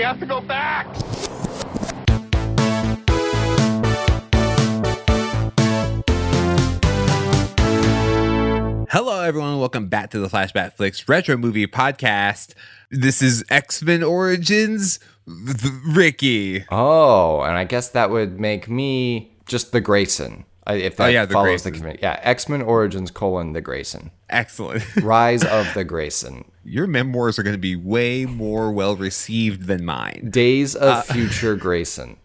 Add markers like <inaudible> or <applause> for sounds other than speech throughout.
We have to go back! Hello, everyone. Welcome back to the Flashback Flicks Retro Movie Podcast. This is X Men Origins, th- Ricky. Oh, and I guess that would make me just the Grayson. If that Oh, yeah, the follows the Grayson. community. Yeah, X Men Origins colon the Grayson. Excellent. <laughs> Rise of the Grayson. Your memoirs are going to be way more well received than mine. Days of Uh, <laughs> Future Grayson.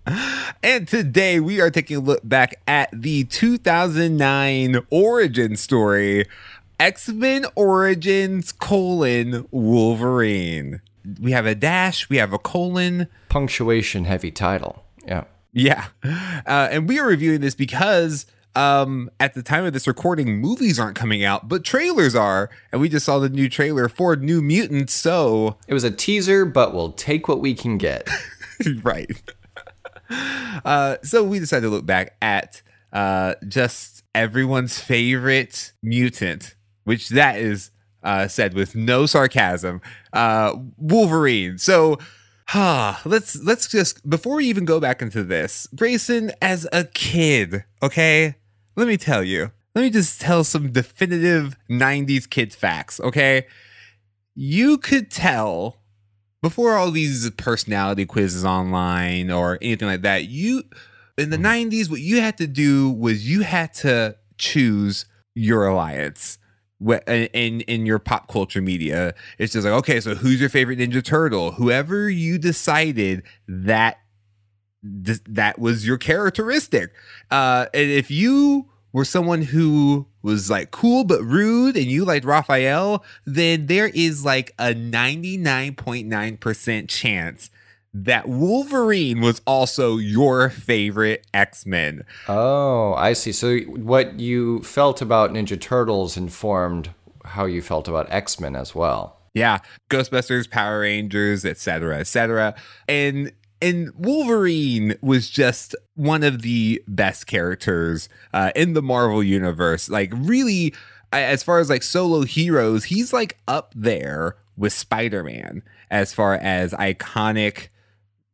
And today we are taking a look back at the 2009 origin story X Men Origins colon Wolverine. We have a dash, we have a colon. Punctuation heavy title. Yeah. Yeah. Uh, and we are reviewing this because um, at the time of this recording, movies aren't coming out, but trailers are. And we just saw the new trailer for New Mutants. So, It was a teaser, but we'll take what we can get. <laughs> right. <laughs> Uh, so we decided to look back at uh, just everyone's favorite mutant, which that is uh, said with no sarcasm, uh, Wolverine. So, ah, let's let's just before we even go back into this, Grayson as a kid, okay? Let me tell you. Let me just tell some definitive 90s kids facts, okay? You could tell before all these personality quizzes online or anything like that, you in the mm-hmm. 90s what you had to do was you had to choose your alliance in in your pop culture media it's just like okay so who's your favorite ninja turtle whoever you decided that th- that was your characteristic uh and if you were someone who was like cool but rude and you liked Raphael, then there is like a 99.9% chance that Wolverine was also your favorite X-Men. Oh, I see. So what you felt about Ninja Turtles informed how you felt about X Men as well. Yeah, Ghostbusters, Power Rangers, etc., etc. And and Wolverine was just one of the best characters uh, in the Marvel universe. Like really, as far as like solo heroes, he's like up there with Spider-Man as far as iconic,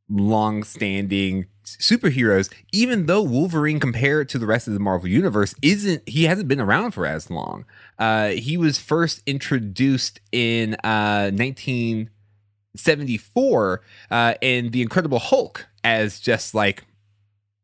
long-standing superheroes. Even though Wolverine, compared to the rest of the Marvel universe, isn't he hasn't been around for as long. Uh, he was first introduced in uh, 1974 uh, in The Incredible Hulk as just like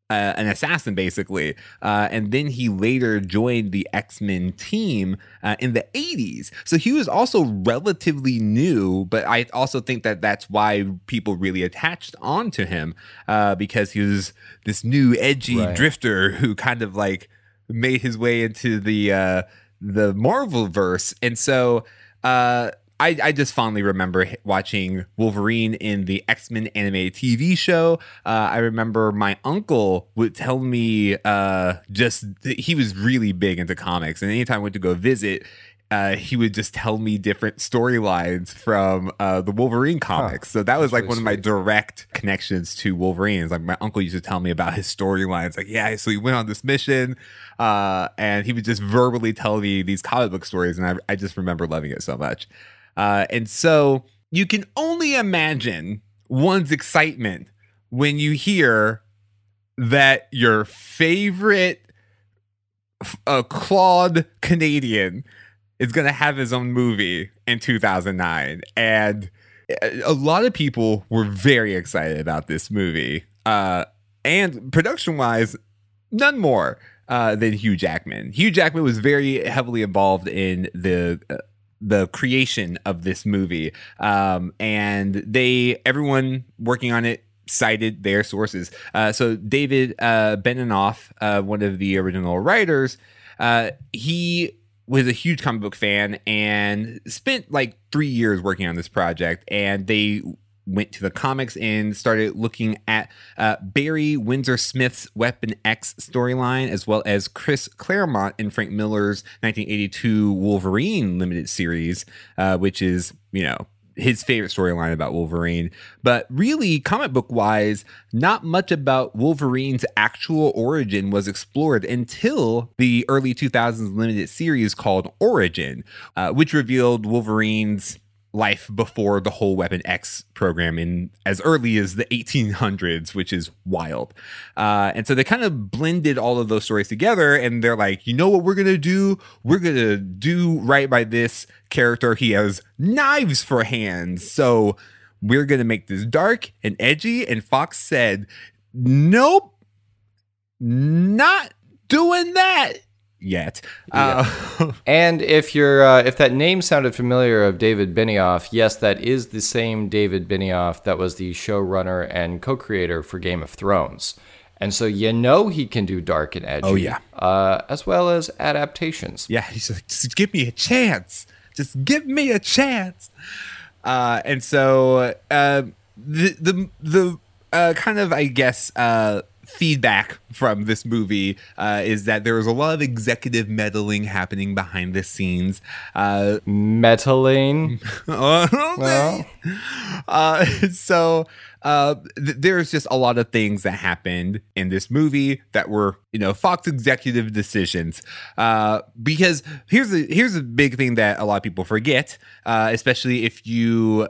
uh, an assassin, basically. Uh, and then he later joined the X Men team uh, in the 80s. So he was also relatively new, but I also think that that's why people really attached onto him uh, because he was this new, edgy Right. drifter who kind of like made his way into the uh, the Marvel verse, and so uh, I, I just fondly remember watching Wolverine in the X Men animated TV show. Uh, I remember my uncle would tell me uh, just he was really big into comics, and anytime I went to go visit. Uh, he would just tell me different storylines from uh, the Wolverine comics. So that was like really one of my sweet. direct connections to Wolverine. It's like my uncle used to tell me about his storylines. Like, yeah, so he went on this mission, uh, and he would just verbally tell me these comic book stories, and I, I just remember loving it so much. Uh, and so you can only imagine one's excitement when you hear that your favorite uh, clawed Canadian is going to have his own movie in 2009. And a lot of people were very excited about this movie. Uh, and production wise, none more uh, than Hugh Jackman. Hugh Jackman was very heavily involved in the. The creation of this movie. Um and they everyone working on it cited their sources. Uh so david uh benioff uh one of the original writers uh he was a huge comic book fan and spent like three years working on this project. And they went to the comics and started looking at uh, Barry Windsor Smith's Weapon X storyline, as well as Chris Claremont and Frank Miller's 1982 Wolverine limited series, uh, which is, you know, his favorite storyline about Wolverine. But really, comic book wise, not much about Wolverine's actual origin was explored until the early 2000s limited series called Origin, uh, which revealed Wolverine's life before the whole Weapon X program in as early as the 1800s, which is wild. Uh, and so they kind of blended all of those stories together, and they're like, you know what we're gonna do? We're gonna do right by this character. He has knives for hands, so we're gonna make this dark and edgy. And Fox said, nope, not doing that yet. Yeah. Uh, <laughs> and if you're uh, if that name sounded familiar of David Benioff, yes, that is the same David Benioff that was the showrunner and co-creator for Game of Thrones. And so you know he can do dark and edgy. Oh yeah, uh, as well as adaptations. Yeah, he's like, just give me a chance. Just give me a chance. Uh, and so uh, the the the uh, kind of I guess uh, feedback from this movie uh, is that there was a lot of executive meddling happening behind the scenes. Uh, meddling. <laughs> well. uh, <laughs> so uh, th- there's just a lot of things that happened in this movie that were, you know, Fox executive decisions. Uh, because here's a here's a big thing that a lot of people forget, uh, especially if you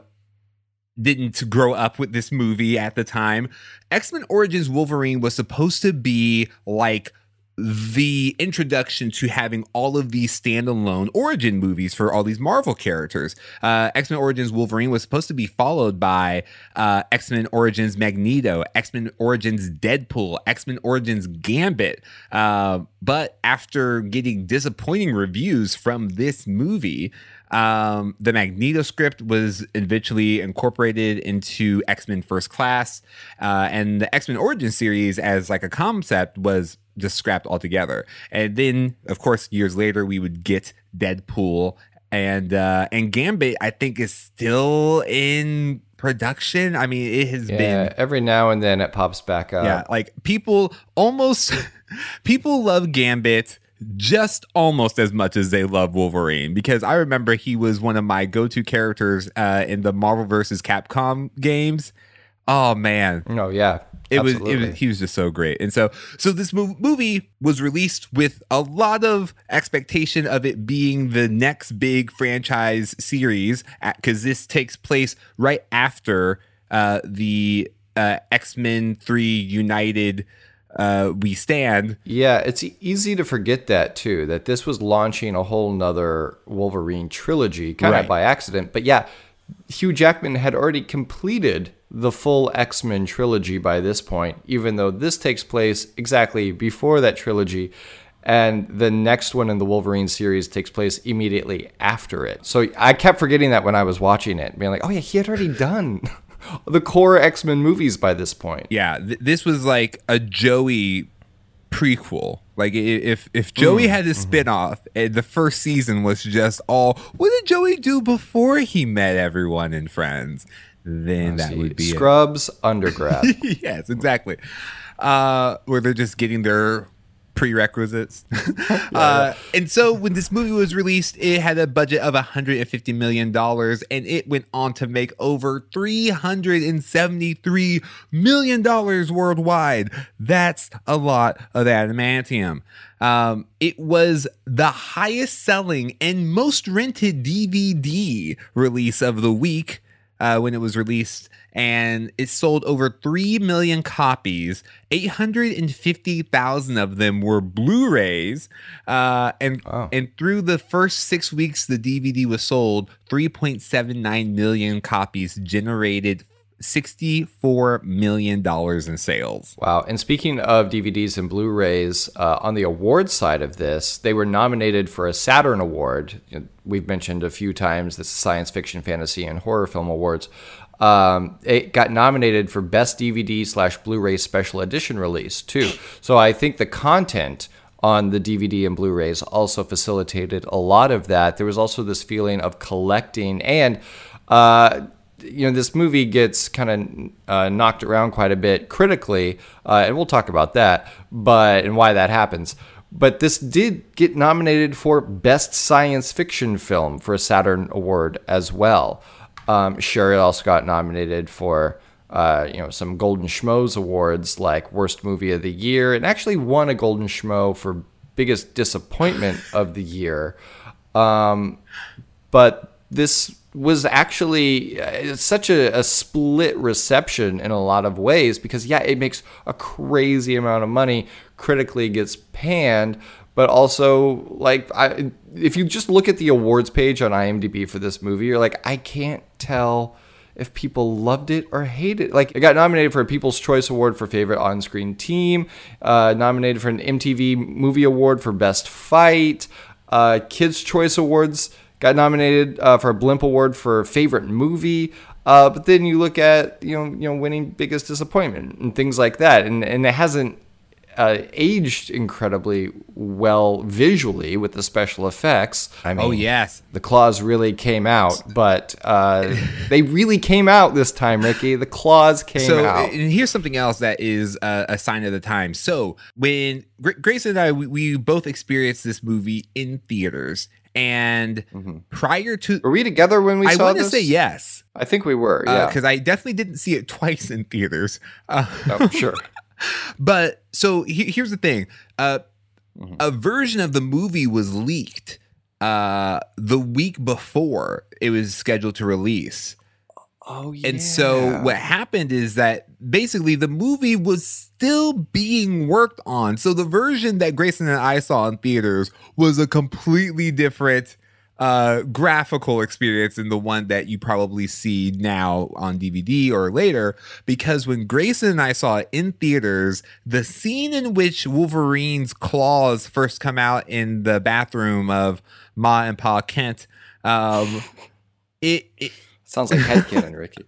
didn't grow up with this movie at the time. X Men Origins Wolverine was supposed to be like the introduction to having all of these standalone origin movies for all these Marvel characters. Uh, X Men Origins Wolverine was supposed to be followed by uh, X Men Origins Magneto, X Men Origins Deadpool, X Men Origins Gambit. Uh, but after getting disappointing reviews from this movie, um, the Magneto script was eventually incorporated into X Men First Class, uh, and the X Men Origin series as like a concept was just scrapped altogether. And then, of course, years later, we would get Deadpool and uh, and Gambit. I think is still in production. I mean, it has yeah, been every now and then it pops back up. Yeah, like people almost <laughs> people love Gambit just almost as much as they love Wolverine because I remember he was one of my go-to characters uh, in the Marvel vs. Capcom games. Oh man. Oh yeah. It was, it was, he was just so great and so so this movie was released with a lot of expectation of it being the next big franchise series because this takes place right after uh, the uh, x-men 3 united uh, we stand. Yeah, it's easy to forget that too. That this was launching a whole nother Wolverine trilogy, kind right. of by accident. But yeah, Hugh Jackman had already completed the full X Men trilogy by this point, even though this takes place exactly before that trilogy. And the next one in the Wolverine series takes place immediately after it. So I kept forgetting that when I was watching it, being like, oh, yeah, he had already done the core X Men movies by this point. Yeah, th- this was like a Joey prequel. Like if if Joey mm, had a mm-hmm. spinoff, mm-hmm. the first season was just all what did Joey do before he met everyone in Friends? Then that would be Scrubs it. undergrad. <laughs> yes, exactly. Uh, where they're just getting their prerequisites. <laughs> <laughs> uh, and so when this movie was released, it had a budget of 150 million dollars, and it went on to make over 373 million dollars worldwide. That's a lot of adamantium. Um, it was the highest selling and most rented DVD release of the week uh, when it was released, and it sold over 3 million copies. 850,000 of them were Blu rays. Uh, and, wow. and through the first six weeks the DVD was sold, 3.79 million copies generated $64 million in sales. Wow. And speaking of DVDs and Blu rays, uh, on the award side of this, they were nominated for a Saturn Award. We've mentioned a few times the Science Fiction, Fantasy, and Horror Film Awards. Um, it got nominated for Best DVD slash Blu ray Special Edition release, too. So I think the content on the DVD and Blu rays also facilitated a lot of that. There was also this feeling of collecting and. Uh, you know, this movie gets kind of uh, knocked around quite a bit critically, uh, and we'll talk about that, but and why that happens. But this did get nominated for Best Science Fiction Film for a Saturn Award as well. Um, it also got nominated for uh, you know some Golden Schmoes awards like Worst Movie of the Year, and actually won a Golden Schmo for Biggest Disappointment of the Year. Um, but this was actually uh, such a, a, split reception in a lot of ways because yeah it makes a crazy amount of money critically gets panned but also like I, if you just look at the awards page on imdb for this movie you're like i can't tell if people loved it or hated it. Like, it got nominated for a People's Choice Award for Favorite On Screen Team, uh, nominated for an MTV Movie Award for Best Fight, uh, Kids' Choice Awards got nominated uh, for a Blimp Award for favorite movie. Uh, but then you look at you know you know winning biggest disappointment and things like that, and and it hasn't uh, aged incredibly well visually with the special effects. I mean, oh yes, the claws really came out, but uh, <laughs> they really came out this time, Ricky. The claws came so, out. And here's something else that is a, a sign of the time. So when Grace and I, we, we both experienced this movie in theaters, and mm-hmm. prior to were we together when we saw it? I saw want to say yes. I think we were, yeah, because uh, I definitely didn't see it <laughs> twice in theaters. Uh, oh, sure. <laughs> <laughs> but so he, here's the thing: uh, mm-hmm. a version of the movie was leaked uh, the week before it was scheduled to release. Oh yeah. And so what happened is that basically the movie was still being worked on. So the version that Grayson and I saw in theaters was a completely different uh, graphical experience than the one that you probably see now on DVD or later. Because when Grayson and I saw it in theaters, the scene in which Wolverine's claws first come out in the bathroom of Ma and Pa Kent, um, <laughs> it, it Sounds like headcanon, <laughs> Ricky.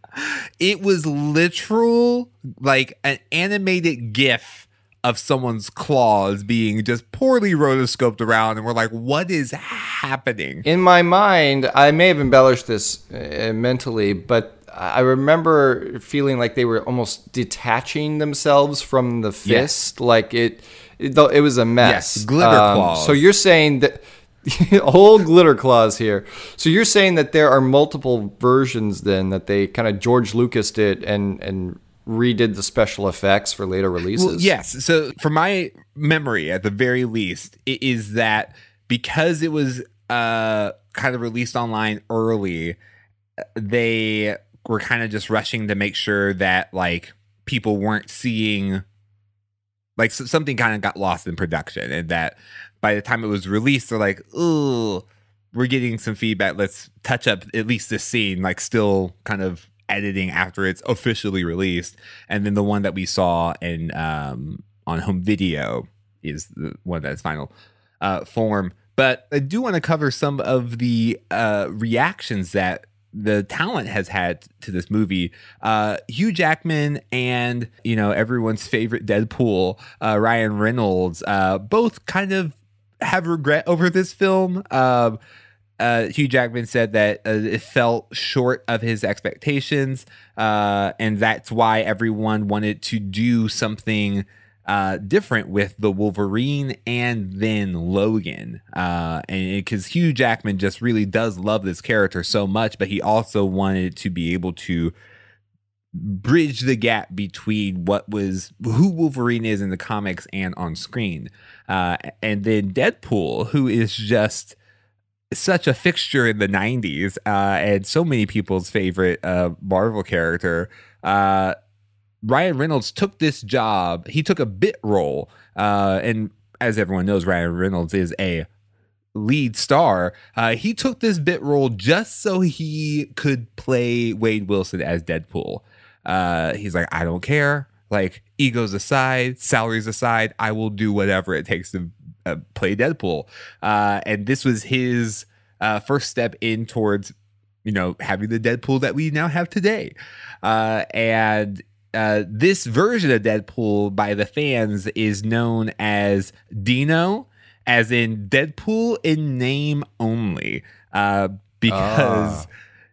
it was literal, like an animated GIF of someone's claws being just poorly rotoscoped around, and we're like, "What is happening?" In my mind, I may have embellished this uh, mentally, but I remember feeling like they were almost detaching themselves from the fist, yes. like it. It, it was a mess. Yes, glitter um, claws. So you're saying that <laughs> whole glitter claws here. So you're saying that there are multiple versions then that they kind of George Lucas did and and redid the special effects for later releases. Well, yes. So from my memory, at the very least, it is that because it was uh kind of released online early, they were kind of just rushing to make sure that like people weren't seeing like something kind of got lost in production and that by the time it was released, they're like, oh, we're getting some feedback. Let's touch up at least this scene, like still kind of editing after it's officially released. And then the one that we saw in um, on home video is the one that's final uh, form. But I do want to cover some of the uh, reactions that the talent has had to this movie. Uh, Hugh Jackman and you know everyone's favorite Deadpool, uh, Ryan Reynolds, uh, both kind of have regret over this film. Um, uh, Hugh Jackman said that uh, it fell short of his expectations, uh, and that's why everyone wanted to do something uh, different with the Wolverine and then Logan. Uh, and because Hugh Jackman just really does love this character so much, but he also wanted to be able to bridge the gap between what was who Wolverine is in the comics and on screen. Uh, and then Deadpool, who is just such a fixture in the 90s uh, and so many people's favorite uh, Marvel character. Uh, Ryan Reynolds took this job. He took a bit role. Uh, and as everyone knows, Ryan Reynolds is a lead star. Uh, he took this bit role just so he could play Wade Wilson as Deadpool. Uh, he's like, I don't care. Like egos aside, salaries aside, I will do whatever it takes to uh, play Deadpool. Uh, and this was his uh, first step in towards, you know, having the Deadpool that we now have today. Uh, and uh, this version of Deadpool by the fans is known as Dino, as in Deadpool in name only, uh, because. Ah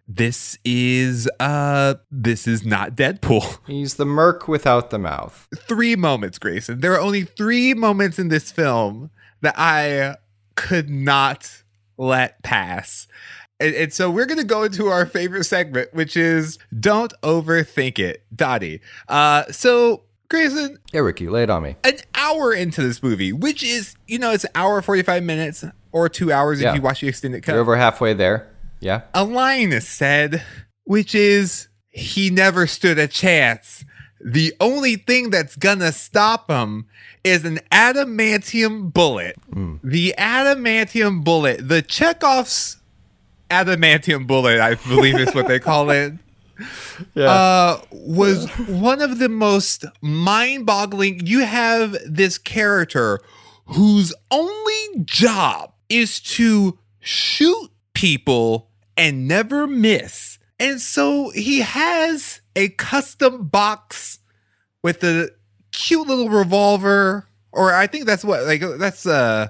this is uh this is not Deadpool. <laughs> He's the merc without the mouth. Three moments, Grayson. There are only three moments in this film that I could not let pass. And, and so we're gonna go into our favorite segment, which is don't overthink it. Dottie. Uh so Grayson. Yeah, Ricky, lay it on me. An hour into this movie, which is, you know, it's an hour 45 minutes or two hours yeah. if you watch the extended cut. You're over halfway there Yeah. a line is said, which is he never stood a chance. The only thing that's gonna stop him is an adamantium bullet. The adamantium bullet, the Chekhov's adamantium bullet, I believe is what they call it. <laughs> Uh, was one of the most mind-boggling. You have this character whose only job is to shoot people and never miss. And so he has a custom box with a cute little revolver, or I think that's what like that's uh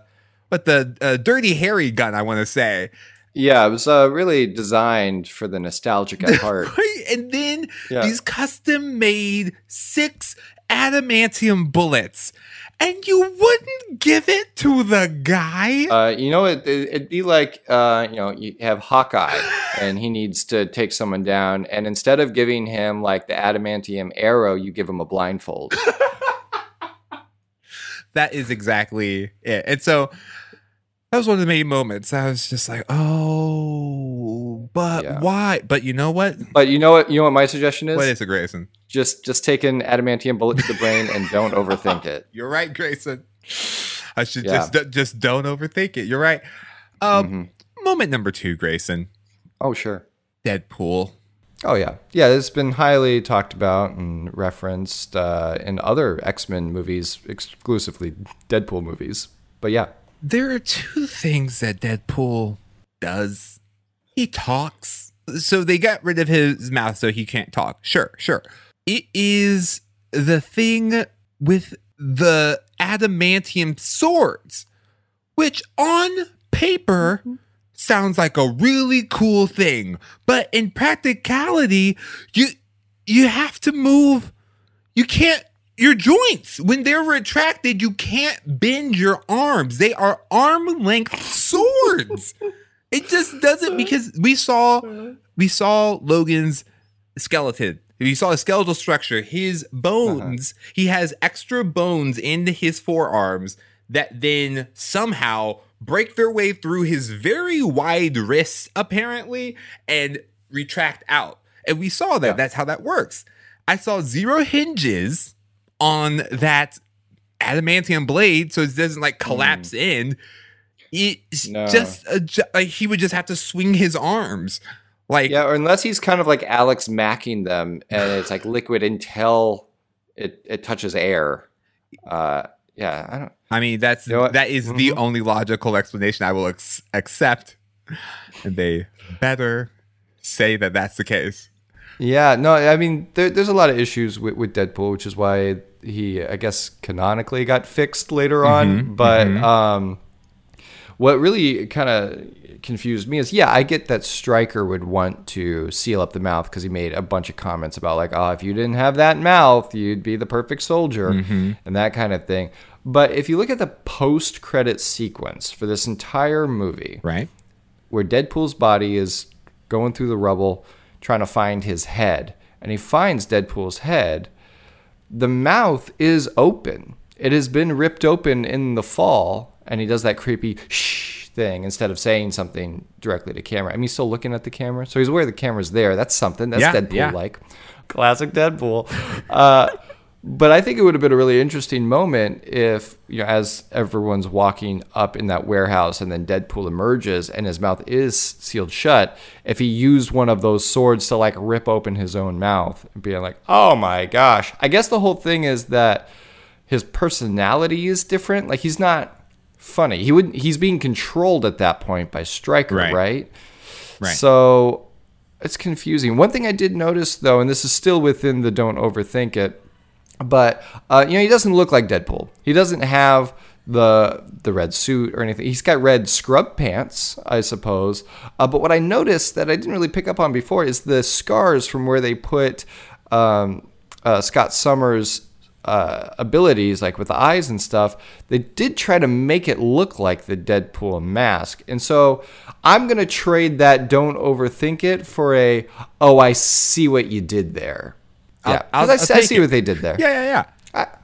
what the uh, dirty Harry gun I want to say. Yeah, it was uh, really designed for the nostalgic at <laughs> heart. Right? And then Yeah. these custom made six adamantium bullets. And you wouldn't give it to the guy? Uh, you know, it, it, it'd be like, uh, you know, you have Hawkeye <laughs> and he needs to take someone down. And instead of giving him like the adamantium arrow, you give him a blindfold. <laughs> that is exactly it. And so that was one of the main moments. I was just like, oh, but Yeah. why? But you know what? but you know what? You know what my suggestion is? What is it, Grayson? just just take an adamantium bullet to the brain and don't overthink it. <laughs> You're right, Grayson. I should Yeah. just just don't overthink it. You're right. Um, Mhm. moment number two, Grayson. Oh sure. Deadpool. Oh yeah, yeah. It's been highly talked about and referenced uh, in other X Men movies, exclusively Deadpool movies. But yeah, There are two things that Deadpool does. He talks. So they got rid of his mouth so he can't talk. Sure, sure. It is the thing with the adamantium swords, which on paper mm-hmm. sounds like a really cool thing, but in practicality, you you have to move you can't your joints. When they're retracted you can't bend your arms. They are arm length swords. It just doesn't because we saw we saw logan's skeleton. We saw his skeletal structure his bones uh-huh. he has extra bones in his forearms that then somehow break their way through his very wide wrists apparently and retract out. And we saw that. Yeah. that's how that works. I saw zero hinges on that adamantium blade so it doesn't like collapse in it's No. just a, like he would just have to swing his arms like yeah. Or unless he's kind of like Alex macking them, and it's like liquid until it it touches air. Uh, yeah, I don't. i mean that's You know that is the Mhm. only logical explanation i will ex- accept and they better say that that's the case Yeah, no, I mean, there, there's a lot of issues with, with Deadpool, which is why he, I guess, canonically got fixed later mm-hmm, on. But mm-hmm. um, what really kind of confused me is, yeah, I get that Stryker would want to seal up the mouth because he made a bunch of comments about, like, oh, if you didn't have that mouth, you'd be the perfect soldier mm-hmm. and that kind of thing. But if you look at the post credit sequence for this entire movie, right where Deadpool's body is going through the rubble trying to find his head. And he finds Deadpool's head. The mouth is open. It has been ripped open in the fall. And he does that creepy shh thing instead of saying something directly to camera. I mean, he's still looking at the camera. So he's aware the camera's there. That's something. That's Yeah, Deadpool yeah. like. Classic Deadpool. <laughs> Uh, but I think it would have been a really interesting moment if, you know, as everyone's walking up in that warehouse and then Deadpool emerges and his mouth is sealed shut, if he used one of those swords to like rip open his own mouth and being like, oh my gosh. I guess the whole thing is that his personality is different. Like he's not funny. He would he's being controlled at that point by Stryker, Right. right? Right. So it's confusing. One thing I did notice though, and this is still within the don't overthink it, but uh, you know he doesn't look like Deadpool. He doesn't have the the red suit or anything. He's got red scrub pants, I suppose. Uh, but what I noticed that I didn't really pick up on before is the scars from where they put um, uh, Scott Summers. Uh, abilities like with the eyes and stuff, they did try to make it look like the Deadpool mask. And so I'm going to trade that don't overthink it for a, oh, I see what you did there. I'll- I'll- I, I'll I see it. what they did there. yeah yeah yeah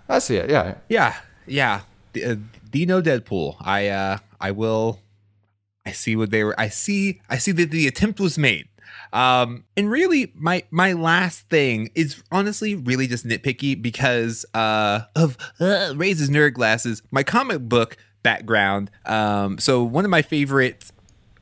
I, I see it. Yeah. Yeah, yeah. D- uh, Dino Deadpool. I uh I will I see what they were. I see. I see that the attempt was made. Um, and really, my my last thing is honestly really just nitpicky because uh, of uh, raises nerd glasses. My comic book background. Um, so one of my favorite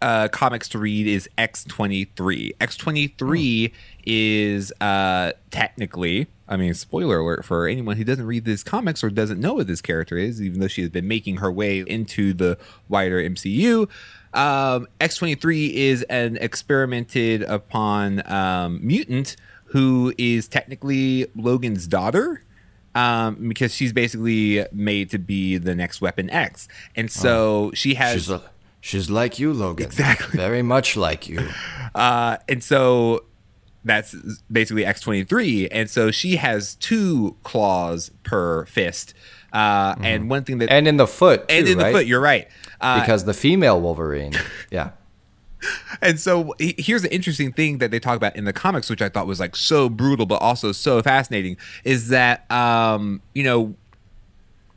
uh, comics to read is X23. X23 is uh, technically, I mean, spoiler alert for anyone who doesn't read these comics or doesn't know what this character is, even though she has been making her way into the wider MCU. Um, X23 is an experimented upon um, mutant who is technically Logan's daughter um, because she's basically made to be the next Weapon X, and so she has. She's, a, she's like you, Logan. Exactly. Very much like you. <laughs> Uh, and so that's basically X23. And so she has two claws per fist. Uh, And one thing that. And in the foot, too, and in the foot, you're right. Uh, because the female Wolverine, yeah. <laughs> and so here's the interesting thing that they talk about in the comics, which I thought was like so brutal, but also so fascinating, is that um, you know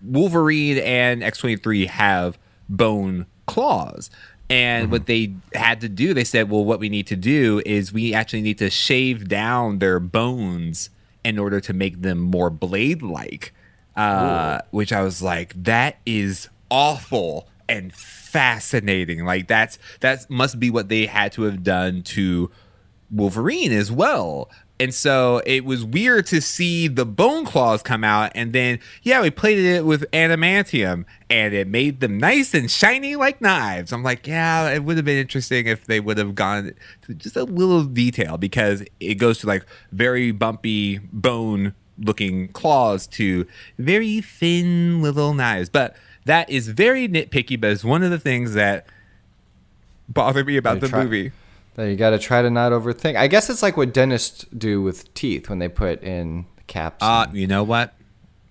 Wolverine and X23 have bone claws. And what they had to do, they said, well, what we need to do is we actually need to shave down their bones in order to make them more blade like. Uh, which I was like, that is awful and fascinating. Like that's that must be what they had to have done to Wolverine as well. And so it was weird to see the bone claws come out, and then yeah, we plated it with adamantium, and it made them nice and shiny like knives. I'm like, yeah, it would have been interesting if they would have gone to just a little detail because it goes to like very bumpy bone looking claws to very thin little knives. But that is very nitpicky, but it's one of the things that bothered me about They the try- movie. That you got to try to not overthink. I guess it's like what dentists do with teeth when they put in caps Uh, you know what?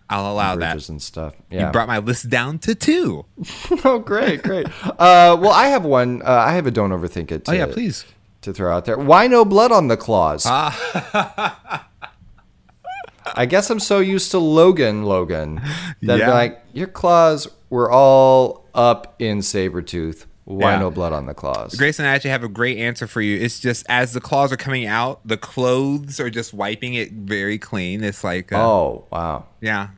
I'll allow that. and stuff. Yeah. You brought my list down to two. <laughs> oh, great, great. Uh, well, I have one. Uh, I have a don't overthink it. To, Oh yeah, please. to throw out there. Why no blood on the claws? Ah. <laughs> I guess I'm so used to Logan, Logan, that Yeah. like your claws were all up in Sabretooth. Why Yeah. no blood on the claws? Grayson, I actually have a great answer for you. It's just as the claws are coming out, the clothes are just wiping it very clean. It's like, uh, Oh wow, yeah.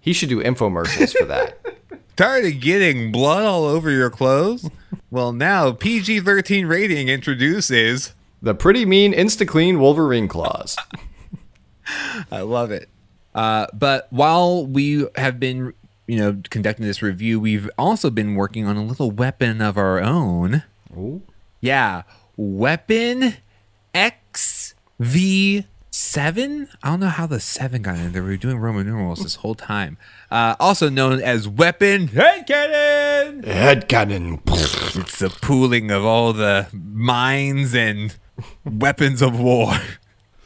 he should do infomercials for that. <laughs> Tired of getting blood all over your clothes? well, now PG 13 rating introduces. the pretty mean InstaClean Wolverine claws. <laughs> I love it. Uh, but while we have been, you know, conducting this review, we've also been working on a little weapon of our own. Ooh. Yeah, weapon XV7. I don't know how the seven got in there. We were doing Roman numerals this whole time. Uh, also known as weapon head cannon. Head cannon. It's the pooling of all the mines and weapons of war.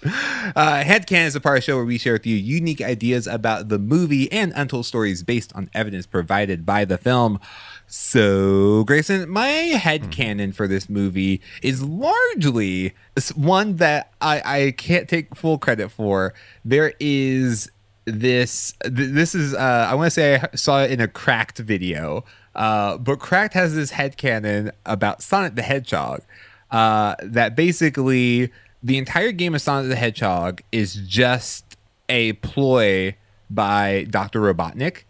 <laughs> Uh, Headcanon is a part of the show where we share with you unique ideas about the movie and untold stories based on evidence provided by the film. So, Grayson, my headcanon for this movie is largely one that I, I can't take full credit for. There is this, th- this is, uh, I want to say I saw it in a cracked video, uh, but cracked has this headcanon about Sonic the Hedgehog uh, that basically the entire game of Sonic the Hedgehog is just a ploy by Dr. Robotnik,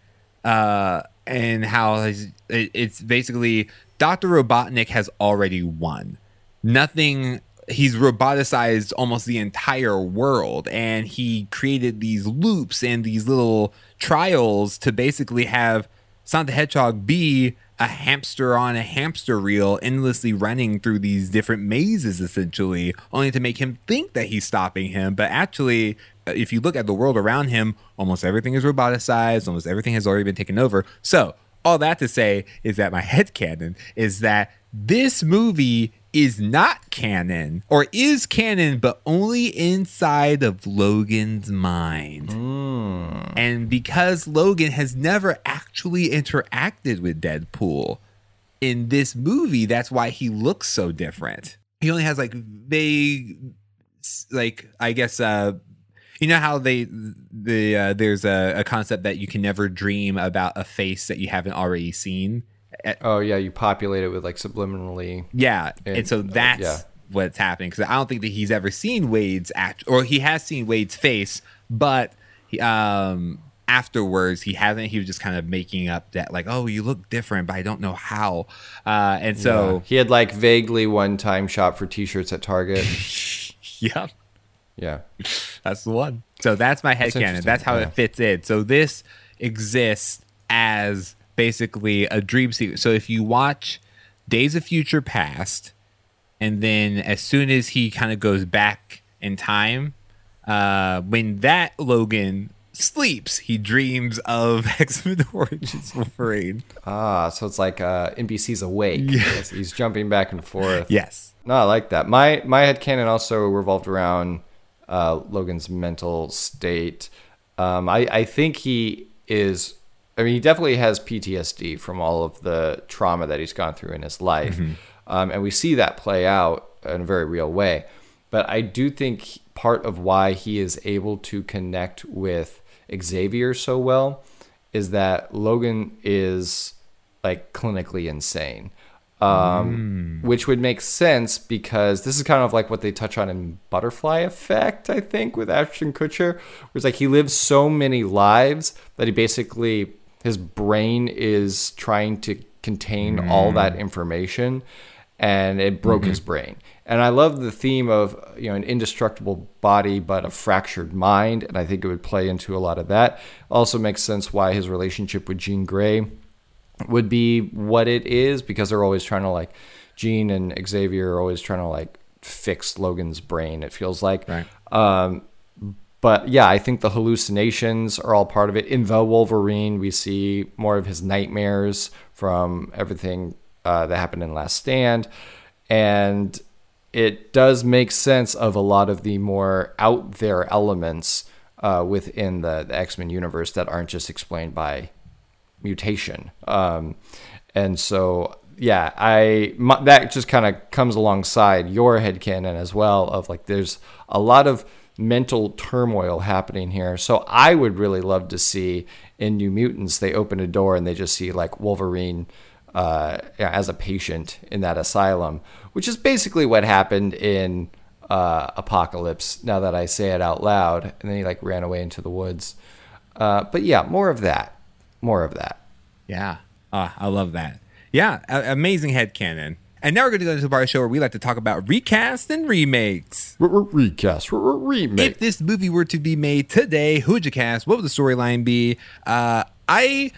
uh, and how it's basically Dr. Robotnik has already won. Nothing. He's roboticized almost the entire world, and he created these loops and these little trials to basically have Sonic the Hedgehog be a hamster on a hamster reel, endlessly running through these different mazes, essentially, only to make him think that he's stopping him. But actually, uh, if you look at the world around him, almost everything is roboticized, almost everything has already been taken over. So, all that to say is that my head <laughs> headcanon is that this movie is not canon or is canon but only inside of Logan's mind. And because Logan has never actually interacted with Deadpool in this movie, that's why he looks so different. He only has like vague, like I guess, uh, you know how they the uh, there's a, a concept that you can never dream about a face that you haven't already seen Oh yeah, you populate it with like subliminally. Yeah, and, And- so uh, that's yeah. what's happening because I don't think that he's ever seen Wade's act, or he has seen Wade's face, but he, um, afterwards he hasn't. He was just kind of making up that like, oh, you look different, but I don't know how. Uh, and so he had like vaguely one time shop for T-shirts at Target. <laughs> yeah, yeah. that's the one. So that's my headcanon. That's, interesting, how yeah. it fits in. So this exists as basically a dream sequence. So if you watch Days of Future Past, and then as soon as he kind of goes back in time, uh, when that Logan sleeps, he dreams of <laughs> X Men Origins Wolverine. Ah, so it's like uh, NBC's awake. He's jumping back and forth. Yes. No, I like that. My my headcanon also revolved around uh, Logan's mental state. Um, I, I think he is. I mean, he definitely has PTSD from all of the trauma that he's gone through in his life, um, and we see that play out in a very real way. But I do think part of why he is able to connect with Xavier so well is that Logan is like clinically insane. Um, which would make sense because this is kind of like what they touch on in Butterfly Effect, I think, with Ashton Kutcher, where it's like he lives so many lives that he basically his brain is trying to contain all that information, and it broke his brain. And I love the theme of you know an indestructible body but a fractured mind, and I think it would play into a lot of that. Also makes sense why his relationship with Jean Grey would be what it is because they're always trying to like Jean and Xavier are always trying to like fix Logan's brain. It feels like, Right. um, but yeah, I think the hallucinations are all part of it. In the Wolverine, we see more of his nightmares from everything uh, that happened in Last Stand, and it does make sense of a lot of the more out there elements uh, within the, the X Men universe that aren't just explained by mutation. Um, and so, yeah, I my, that just kind of comes alongside your head headcanon as well of like there's a lot of mental turmoil happening here. So I would really love to see in New Mutants they open a door and they just see like Wolverine uh, as a patient in that asylum, which is basically what happened in uh, Apocalypse. Now that I say it out loud, and then he like ran away into the woods. Uh, but yeah, more of that. More of that. Yeah. Ah, I love that. Yeah, amazing headcanon. And now we're going to go into the part of the show where we like to talk about recasts and remakes. Recast, remake. If this movie were to be made today, who would you cast? What would the storyline be? Uh, I,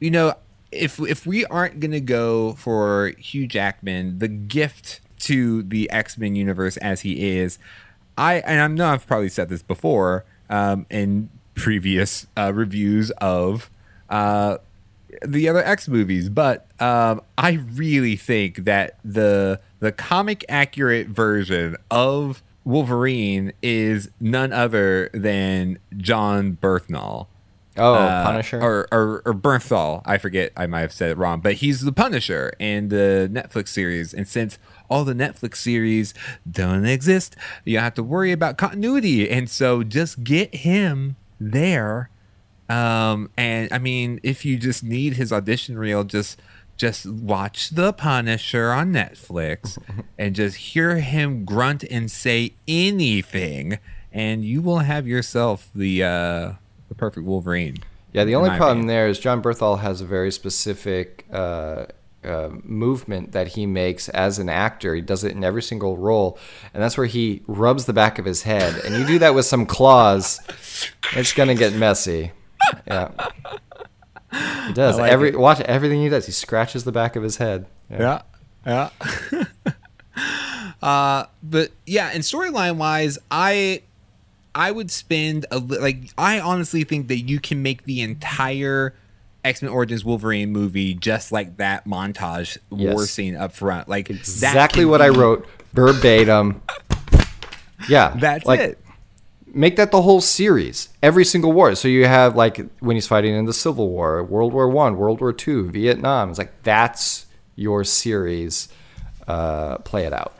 you know, if if we aren't gonna go for Hugh Jackman, the gift to the X Men universe as he is, I and I know I've probably said this before um, in previous uh, reviews of uh, the other X movies, but um, I really think that the the comic accurate version of Wolverine is none other than Jon Berthnall. oh, Uh, Punisher. or, or or Bernthal. I forget. I might have said it wrong, but he's the Punisher in the Netflix series. And since all the Netflix series don't exist, you have to worry about continuity. And so just get him there. Um, and I mean, if you just need his audition reel, just just watch The Punisher on Netflix <laughs> and just hear him grunt and say anything, and you will have yourself the uh, the perfect Wolverine. yeah, the only problem opinion. there is Jon Bernthal has a very specific uh, uh, movement that he makes as an actor. He does it in every single role, and that's where he rubs the back of his head. And you do that with some claws, it's gonna get messy. Yeah, <laughs> he does. Like every it. watch everything he does. He scratches the back of his head. Yeah, yeah. <laughs> uh, but yeah, and storyline wise, I I would spend a li- like I honestly think that you can make the entire X Men Origins Wolverine movie just like that montage war Yes. scene up front. Like Exactly what I wrote verbatim. <laughs> Yeah, That's like, it. Make that the whole series every single war. So you have like when he's fighting in the civil war world war one world war two vietnam. It's like that's your series uh, play it out.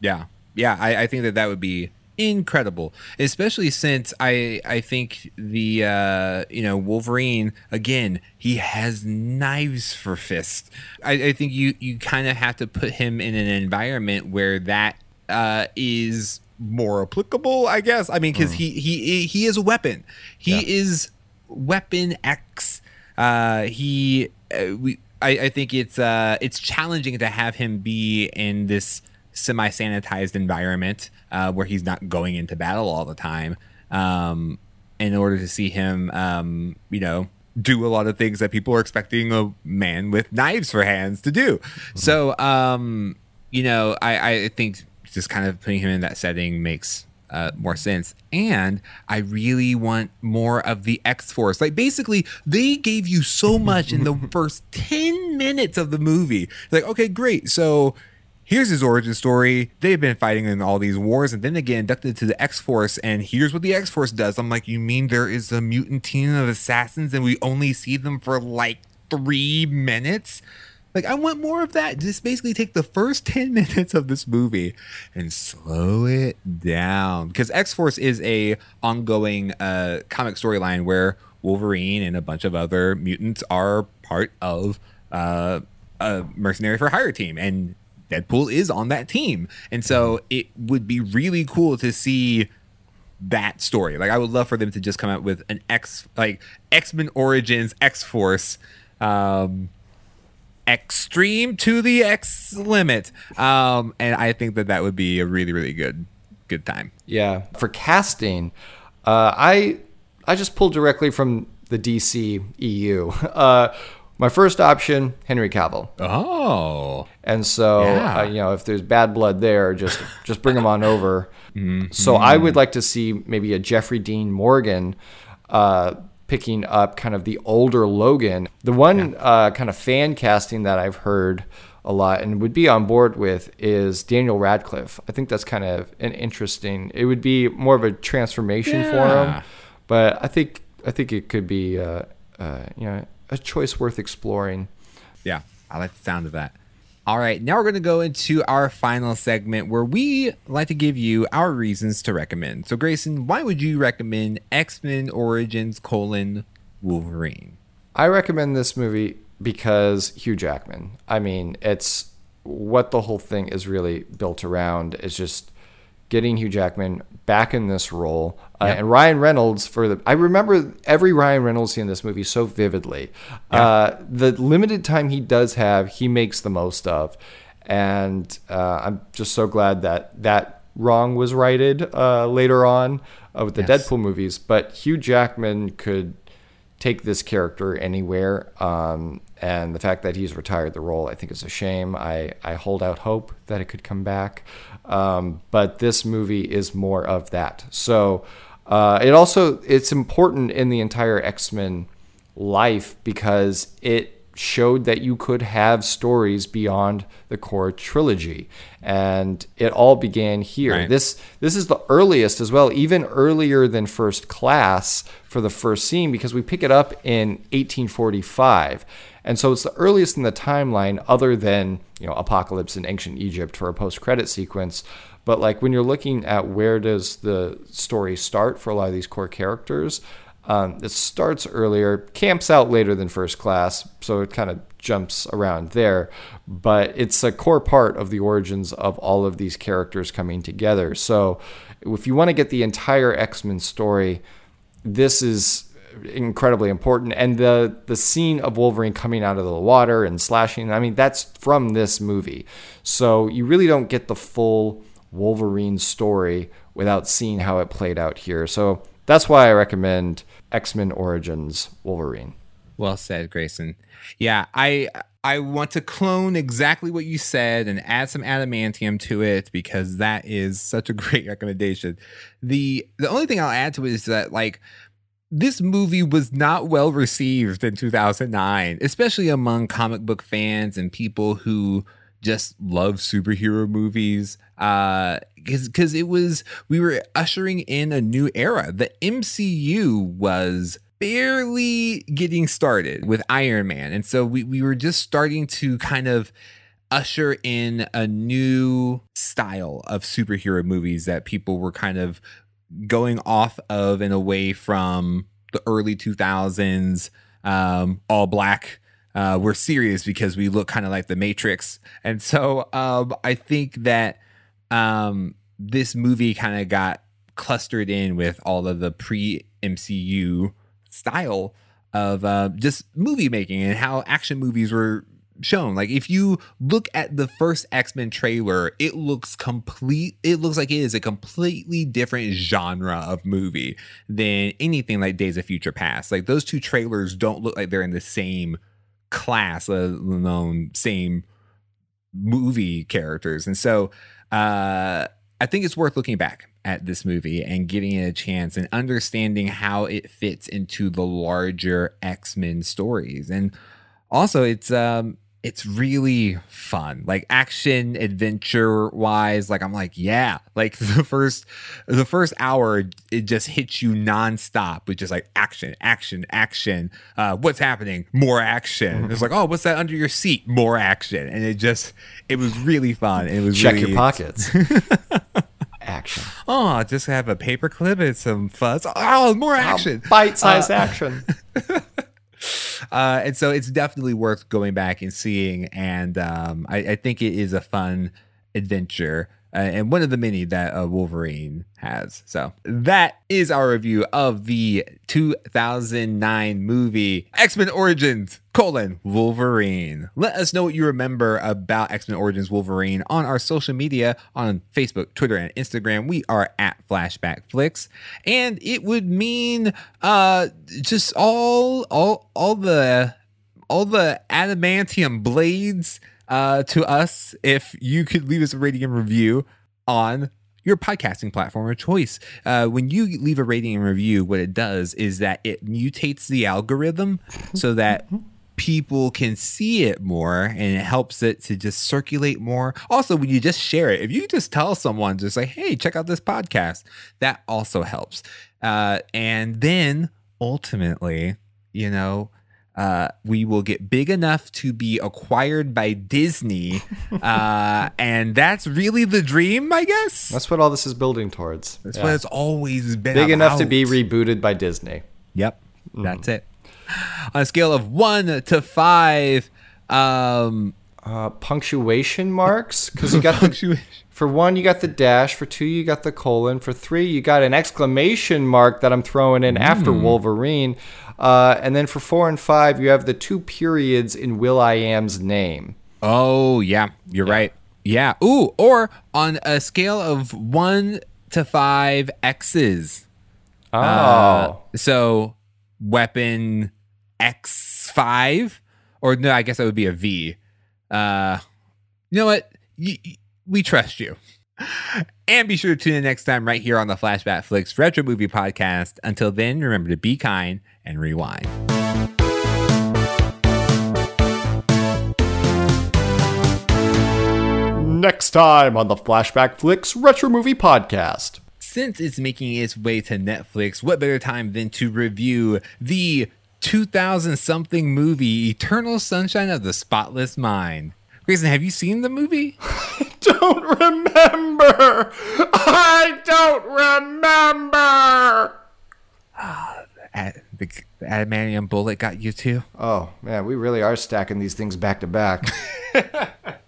Yeah, yeah. I, I think that that would be incredible especially since i i think the uh you know wolverine again he has knives for fists. I, I think you you kind of have to put him in an environment where that uh is more applicable i guess. I mean because he he he is a weapon. He Yeah. is weapon x. Uh he uh, we I, I think it's uh it's challenging to have him be in this semi-sanitized environment uh, where he's not going into battle all the time um, in order to see him um, you know do a lot of things that people are expecting a man with knives for hands to do. So um, you know I, I think just kind of putting him in that setting makes uh, more sense. And I really want more of the X Force. Like, basically, they gave you so much in the <laughs> first 10 minutes of the movie. Like, okay, great. So here's his origin story. They've been fighting in all these wars, and then they get inducted to the X Force, and here's what the X Force does. I'm like, you mean there is a mutant team of assassins, and we only see them for like three minutes? Like I want more of that. Just basically take the first <laughs> 10 minutes of this movie and slow it down. Because X-Force is a ongoing uh comic storyline where Wolverine and a bunch of other mutants are part of uh a mercenary for hire team and Deadpool is on that team. And so it would be really cool to see that story. Like I would love for them to just come out with an X like X-Men Origins X-Force um extreme to the X limit. Um, and I think that that would be a really, really good, good time. Yeah, for casting, uh, I I just pulled directly from the DC EU. <laughs> Uh, my first option, Henry Cavill, Oh, and so Yeah. uh, you know if there's bad blood there, just just bring him on over. <laughs> So I would like to see maybe a Jeffrey Dean Morgan. Uh, picking up kind of the older Logan. The one uh, kind of fan casting that I've heard a lot and would be on board with is Daniel Radcliffe. I think that's kind of an interesting. It would be more of a transformation for him, but I think I think it could be uh, uh, you know a choice worth exploring. yeah, I like the sound of that. All right, now we're going to go into our final segment where we like to give you our reasons to recommend. So, Grayson, why would you recommend X Men Origins colon Wolverine? I recommend this movie because Hugh Jackman. I mean, it's what the whole thing is really built around It's just getting Hugh Jackman back in this role. Uh, and Ryan Reynolds for the I remember every Ryan Reynolds scene in this movie so vividly. Uh, the limited time he does have, he makes the most of. And uh, I'm just so glad that that wrong was righted uh, later on uh, with the Yes. Deadpool movies. But Hugh Jackman could take this character anywhere. Um, and the fact that he's retired the role, I think, is a shame. I, I hold out hope that it could come back. Um, but this movie is more of that. So uh, it also it's important in the entire X Men life because it showed that you could have stories beyond the core trilogy and it all began here Right. this this is the earliest as well even earlier than first class for the first scene because we pick it up in 1845 and so it's the earliest in the timeline other than you know apocalypse in ancient egypt for a post-credit sequence but like when you're looking at where does the story start for a lot of these core characters um, it starts earlier, camps out later than first class, so it kind of jumps around there. But it's a core part of the origins of all of these characters coming together. So if you want to get the entire X Men story, this is incredibly important. And the the scene of Wolverine coming out of the water and slashing, I mean, that's from this movie. So you really don't get the full Wolverine story without seeing how it played out here. So that's why I recommend X Men Origins Wolverine. Well said, Grayson. Yeah, I I want to clone exactly what you said and add some adamantium to it because that is such a great <laughs> recommendation. The the only thing I'll add to it is that like this movie was not well received in 2009, especially among comic book fans and people who just love superhero movies. Uh, because it was we were ushering in a new era. The MCU was barely getting started with Iron Man, and so we we were just starting to kind of usher in a new style of superhero movies that people were kind of going off of and away from the early 2000s um, all black uh, we're serious because we look kind of like the matrix. And so um, i think that um, this movie kind of got clustered in with all of the pre mcu style of uh, just movie making and how action movies were shown. Like if you look at the first X-Men trailer, it looks complete it looks like it is a completely different genre of movie than anything like Days of Future Past. Like those two trailers don't look like they're in the same class, alone same movie characters. And so uh I think it's worth looking back at this movie and giving it a chance and understanding how it fits into the larger X-Men stories. And also it's um it's really fun. Like action adventure wise like i'm like yeah. Like <laughs> the first the first hour it just hits you nonstop with just like action action action. Uh what's happening? More action. It's like oh what's that under your seat? More action. And it just it was really fun. It was Check really, your pockets. <laughs> action. oh just have a paper clip and some fuzz. Oh more action. Bite sized action. <laughs> <laughs> uh, and so it's definitely worth going back and seeing. And um, I, I think it is a fun adventure. Uh, and one of the many that uh, Wolverine has. So that is our review of the 2009 movie X Men Origins colon Wolverine. Let us know what you remember about X Men Origins Wolverine on our social media on Facebook, Twitter, and Instagram. We are at Flashback Flicks, and it would mean uh just all all all the all the adamantium blades uh, to us if you could leave us a rating and review on your podcasting platform of choice. Uh, when you leave a rating and review, what it does is that it mutates the algorithm so that people can see it more and it helps it to just circulate more. Also, when you just share it, if you just tell someone, just like, hey, check out this podcast, that also helps. Uh, and then ultimately, you know, uh, we will get big enough to be acquired by Disney. <laughs> Uh, and that's really the dream, I guess. That's what all this is building towards. That's Yeah. what it's always been. Big enough to be rebooted by Disney. Yep, that's it. On a scale of one to five, um, Uh, punctuation marks because you got the <laughs> for one you got the dash for two you got the colon for three you got an exclamation mark that i'm throwing in after wolverine uh, and then for four and five you have the two periods in will.i.am's name Oh, yeah, you're right. Yeah. Ooh, or on a scale of one to five X's. oh Uh, so weapon X5 or no, I guess that would be a V. Uh you know what? Y- y- we trust you. And be sure to tune in next time right here on the Flashback Flicks Retro Movie Podcast. Until then, remember to be kind and rewind. next time on the flashback flicks retro movie podcast Since it's making its way to Netflix, what better time than to review the 2000 something movie Eternal Sunshine of the Spotless Mind? Grayson, have you seen the movie? I <laughs> don't remember i don't remember ah, Ad- the, the adamantium bullet got you too? oh man we really are stacking these things back to back <laughs>